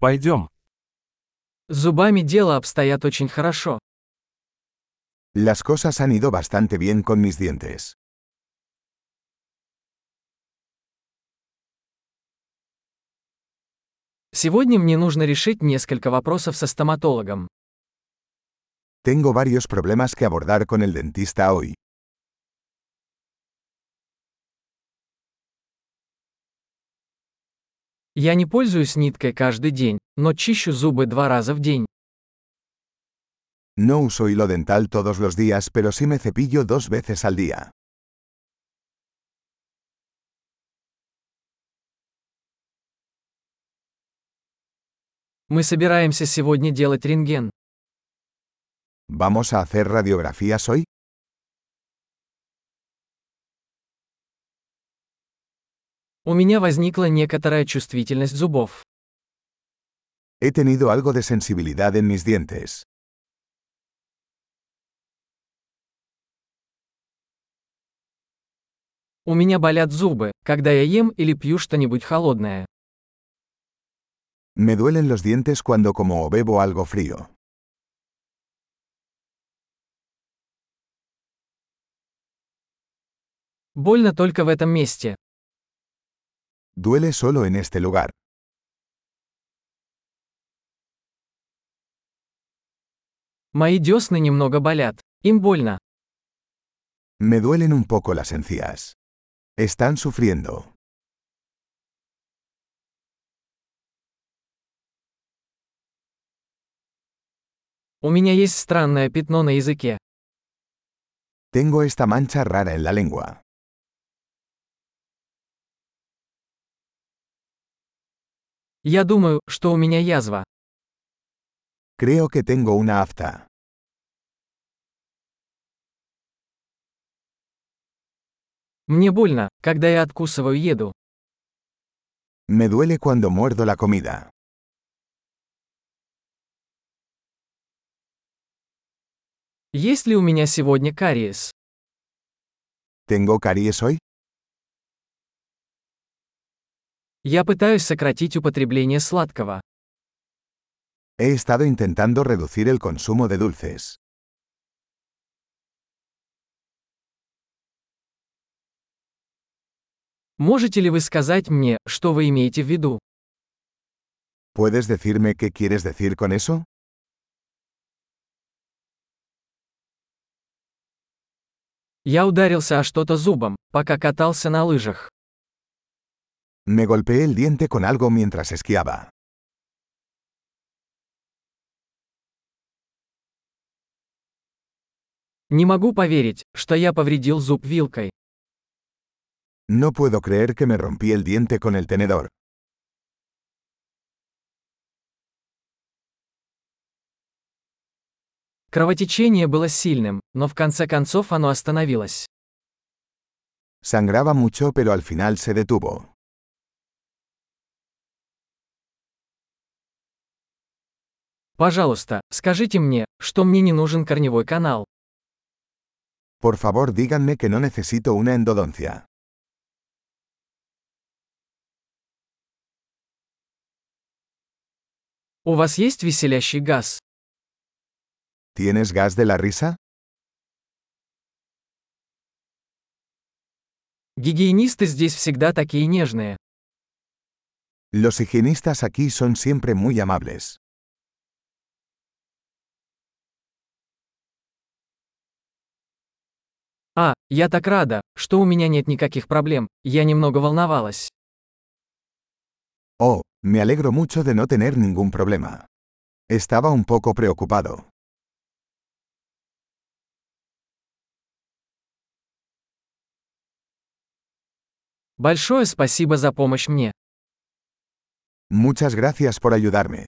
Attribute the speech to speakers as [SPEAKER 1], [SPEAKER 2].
[SPEAKER 1] Пойдем.
[SPEAKER 2] Зубами дело обстоят очень хорошо.
[SPEAKER 3] Las cosas han ido bastante bien con mis dientes.
[SPEAKER 2] Сегодня мне нужно решить несколько вопросов со стоматологом.
[SPEAKER 3] Tengo varios problemas que abordar con el dentista hoy.
[SPEAKER 2] Я не пользуюсь ниткой каждый день, но чищу зубы два раза в день.
[SPEAKER 3] No uso hilo dental todos los días, pero sí me cepillo dos veces al día.
[SPEAKER 2] Мы собираемся сегодня делать рентген.
[SPEAKER 3] ¿Vamos a hacer radiografías hoy?
[SPEAKER 2] У меня возникла некоторая чувствительность зубов.
[SPEAKER 3] He tenido algo de sensibilidad en mis dientes.
[SPEAKER 2] У меня болят зубы, когда я ем или пью что-нибудь холодное.
[SPEAKER 3] Me duelen los dientes cuando como o bebo algo frío.
[SPEAKER 2] Больно только в этом месте.
[SPEAKER 3] Duele solo en este lugar.
[SPEAKER 2] Мои десны немного болят. Им больно.
[SPEAKER 3] Me duelen un poco las encías. Están sufriendo.
[SPEAKER 2] У меня есть странное пятно на языке.
[SPEAKER 3] Tengo esta mancha rara en la lengua.
[SPEAKER 2] Я думаю, что у меня язва.
[SPEAKER 3] Creo que tengo una afta.
[SPEAKER 2] Мне больно, когда я откусываю еду.
[SPEAKER 3] Me duele cuando muerdo la comida.
[SPEAKER 2] Есть ли у меня сегодня кариес?
[SPEAKER 3] ¿Tengo caries hoy?
[SPEAKER 2] Я пытаюсь сократить употребление сладкого.
[SPEAKER 3] He estado intentando reducir el consumo de dulces.
[SPEAKER 2] Можете ли вы сказать мне, что вы имеете в виду?
[SPEAKER 3] ¿Puedes decirme qué quieres decir con eso?
[SPEAKER 2] Я ударился о что-то зубом, пока катался на лыжах.
[SPEAKER 3] Me golpeé el diente con algo mientras esquiaba.
[SPEAKER 2] Не могу поверить, что я повредил зуб вилкой.
[SPEAKER 3] No puedo creer que me rompí el diente con el tenedor.
[SPEAKER 2] Кровотечение было сильным, но в конце концов оно остановилось.
[SPEAKER 3] Sangraba mucho pero al final se detuvo.
[SPEAKER 2] Пожалуйста, скажите мне, что мне не нужен корневой канал.
[SPEAKER 3] Por favor díganme que no necesito una endodoncia.
[SPEAKER 2] У вас есть веселящий газ?
[SPEAKER 3] ¿Tienes gas de la risa?
[SPEAKER 2] Гигиенисты здесь всегда такие нежные.
[SPEAKER 3] Los higienistas aquí son siempre muy amables.
[SPEAKER 2] Я так рада, что у меня нет никаких проблем, я немного волновалась.
[SPEAKER 3] Oh, me alegro mucho de no tener ningún problema. Estaba un poco preocupado.
[SPEAKER 2] Большое спасибо за помощь мне.
[SPEAKER 3] Muchas gracias por ayudarme.